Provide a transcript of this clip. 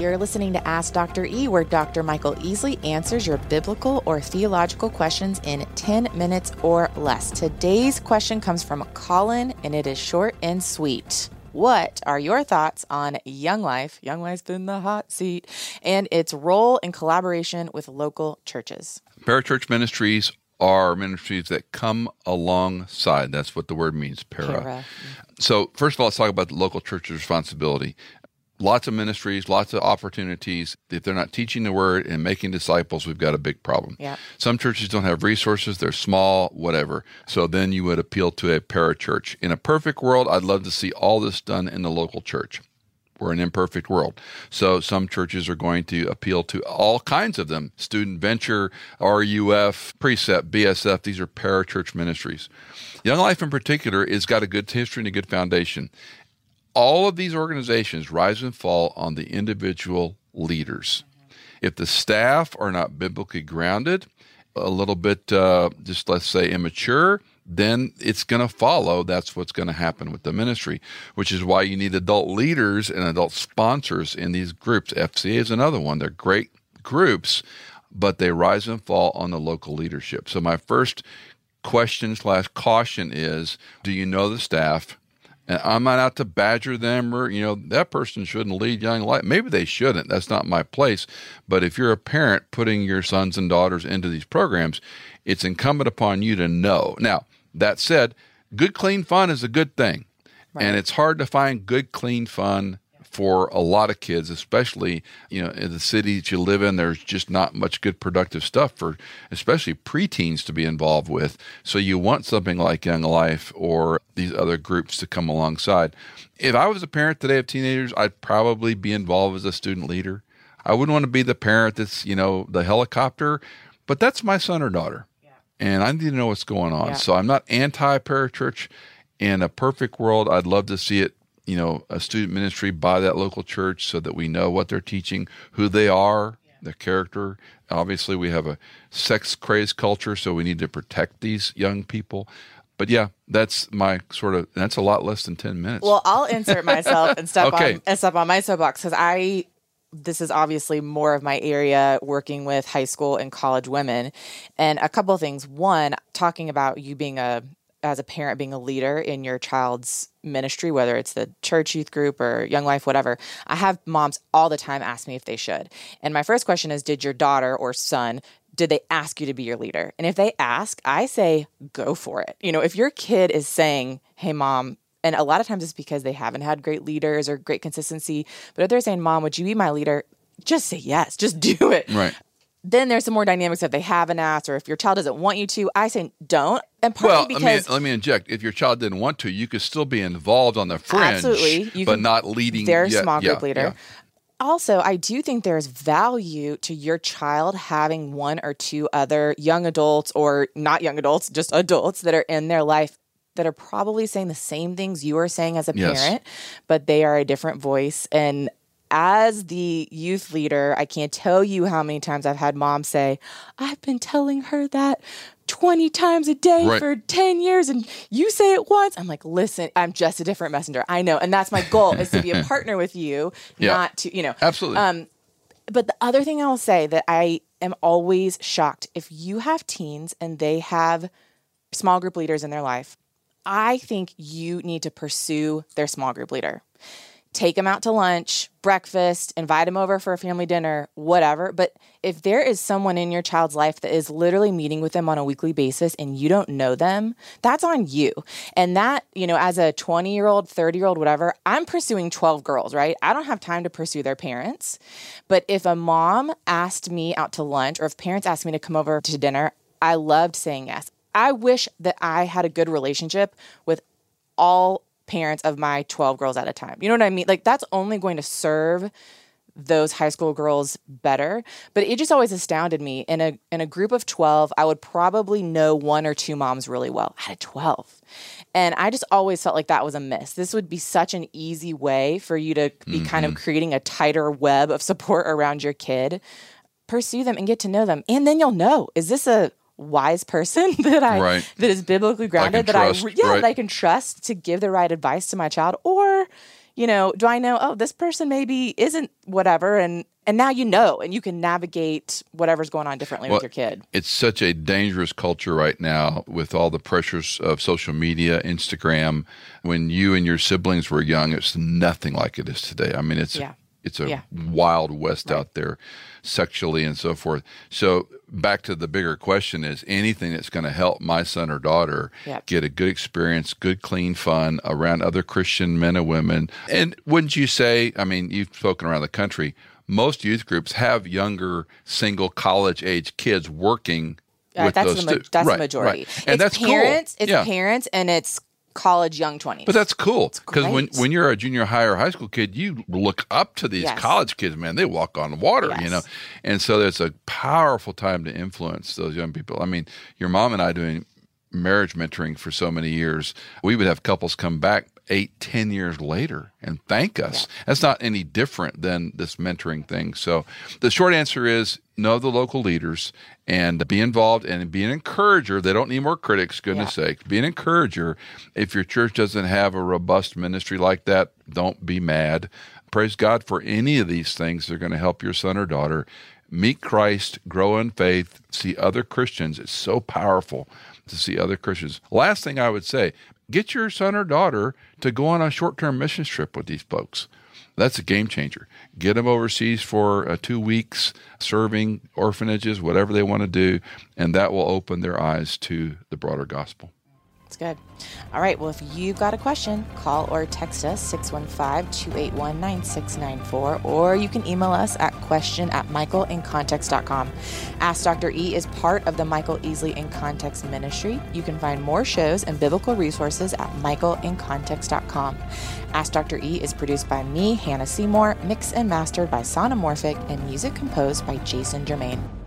You're listening to Ask Dr. E, where Dr. Michael Easley answers your biblical or theological questions in 10 minutes or less. Today's question comes from Colin, and it is short and sweet. What are your thoughts on Young Life? Young Life's been the hot seat, and its role in collaboration with local churches. Parachurch ministries are ministries that come alongside. That's what the word means, para. Para. So, first of all, let's talk about the local church's responsibility. Lots of ministries, lots of opportunities. If they're not teaching the word and making disciples, we've got a big problem. Yeah. Some churches don't have resources, they're small, whatever. So then you would appeal to a parachurch. In a perfect world, I'd love to see all this done in the local church. We're an imperfect world. So some churches are going to appeal to all kinds of them student venture, RUF, precept, BSF. These are parachurch ministries. Young Life in particular has got a good history and a good foundation. All of these organizations rise and fall on the individual leaders. If the staff are not biblically grounded, a little bit, uh, just let's say, immature, then it's going to follow. That's what's going to happen with the ministry, which is why you need adult leaders and adult sponsors in these groups. FCA is another one. They're great groups, but they rise and fall on the local leadership. So, my first question slash caution is do you know the staff? And I'm not out to badger them or, you know, that person shouldn't lead young life. Maybe they shouldn't. That's not my place. But if you're a parent putting your sons and daughters into these programs, it's incumbent upon you to know. Now, that said, good, clean fun is a good thing. And it's hard to find good, clean fun for a lot of kids, especially you know in the city that you live in. There's just not much good productive stuff for especially preteens to be involved with. So you want something like Young Life or these other groups to come alongside. If I was a parent today of teenagers, I'd probably be involved as a student leader. I wouldn't want to be the parent that's you know the helicopter, but that's my son or daughter, and I need to know what's going on. Yeah. So I'm not anti parachurch. In a perfect world, I'd love to see it you know, a student ministry by that local church so that we know what they're teaching, who they are, their character. Obviously, we have a sex crazed culture, so we need to protect these young people. But yeah, that's my sort of, that's a lot less than 10 minutes. Well, I'll insert myself and step Okay. on and step on my soapbox because I this is obviously more of my area working with high school and college women. And a couple of things. One, talking about you being a as a parent being a leader in your child's ministry, whether it's the church youth group or young life, whatever. I have moms all the time ask me if they should. And my first question is Did your daughter or son did they ask you to be your leader? And if they ask, I say, go for it. You know, if your kid is saying, hey, mom, and a lot of times it's because they haven't had great leaders or great consistency, but if they're saying, mom, would you be my leader? Just say yes, just do it. right. Then there's some more dynamics that they haven't asked or if your child doesn't want you to. I say don't. And partly Well, because let me, let me inject. If your child didn't want to, you could still be involved on the fringe, Absolutely. You but can- not leading. their yeah, small group yeah, leader. yeah. Also, I do think there's value to your child having one or two other young adults or not young adults, just adults that are in their life that are probably saying the same things you are saying as a Yes. parent, but they are a different voice. And as the youth leader, I can't tell you how many times I've had mom say, I've been telling her that 20 times a day Right. for 10 years and you say it once. I'm like, listen, I'm just a different messenger. I know. And that's my goal is to be a partner with you, Yeah. not to, you know. Absolutely. Um, but the other thing I will say that I am always shocked if you have teens and they have small group leaders in their life, I think you need to pursue their small group leader. Take them out to lunch, breakfast, invite them over for a family dinner, whatever. But if there is someone in your child's life that is literally meeting with them on a weekly basis and you don't know them, that's on you. And that, you know, as a 20 year old, 30 year old, whatever, I'm pursuing 12 girls, right? I don't have time to pursue their parents. But if a mom asked me out to lunch or if parents asked me to come over to dinner, I loved saying yes. I wish that I had a good relationship with all parents of my 12 girls at a time. You know what I mean? Like that's only going to serve those high school girls better. But it just always astounded me. In a in a group of 12, I would probably know one or two moms really well out of 12. And I just always felt like that was a miss. This would be such an easy way for you to be kind of mm-hmm. creating a tighter web of support around your kid. Pursue them and get to know them. And then you'll know, is this a wise person that I Right. that is biblically grounded that trust, I re- yeah right. that I can trust to give the right advice to my child or you know, do I know, oh, this person maybe isn't whatever and and now you know and you can navigate whatever's going on differently Well, with your kid. It's such a dangerous culture right now with all the pressures of social media, Instagram. When you and your siblings were young, it's nothing like it is today. I mean, it's Yeah. it's a Yeah. wild west out there, sexually and so forth. So back to the bigger question: is anything that's going to help my son or daughter Yep. get a good experience, good, clean fun around other Christian men and women? And wouldn't you say? I mean, you've spoken around the country. Most youth groups have younger, single, college age kids working Uh, with that's those the ma- that's right, the majority. right. and it's that's parents, cool. it's yeah. parents and it's college young 20s. But that's cool because when, when you're a junior high or high school kid, you look up to these Yes. college kids, man. They walk on water, you know. And so it's a powerful time to influence those young people. I mean, your mom and I doing marriage mentoring for so many years, we would have couples come back eight, ten years later and thank us. That's not any different than this mentoring thing. So the short answer is know the local leaders and be involved and be an encourager. They don't need more critics, goodness sake. Be an encourager. If your church doesn't have a robust ministry like that, don't be mad. Praise God for any of these things. They're going to help your son or daughter meet Christ, grow in faith, see other Christians. It's so powerful to see other Christians. Last thing I would say get your son or daughter to go on a short term mission trip with these folks. That's a game changer. Get them overseas for uh, two weeks, serving orphanages, whatever they want to do, and that will open their eyes to the broader gospel. It's good. All right. Well, if you've got a question, call or text us 615 281 9694, or you can email us at question at michaelincontext.com. Ask Dr. E is part of the Michael Easley in Context ministry. You can find more shows and biblical resources at michaelincontext.com. Ask Dr. E is produced by me, Hannah Seymour, mixed and mastered by Sonomorphic, and music composed by Jason Germain.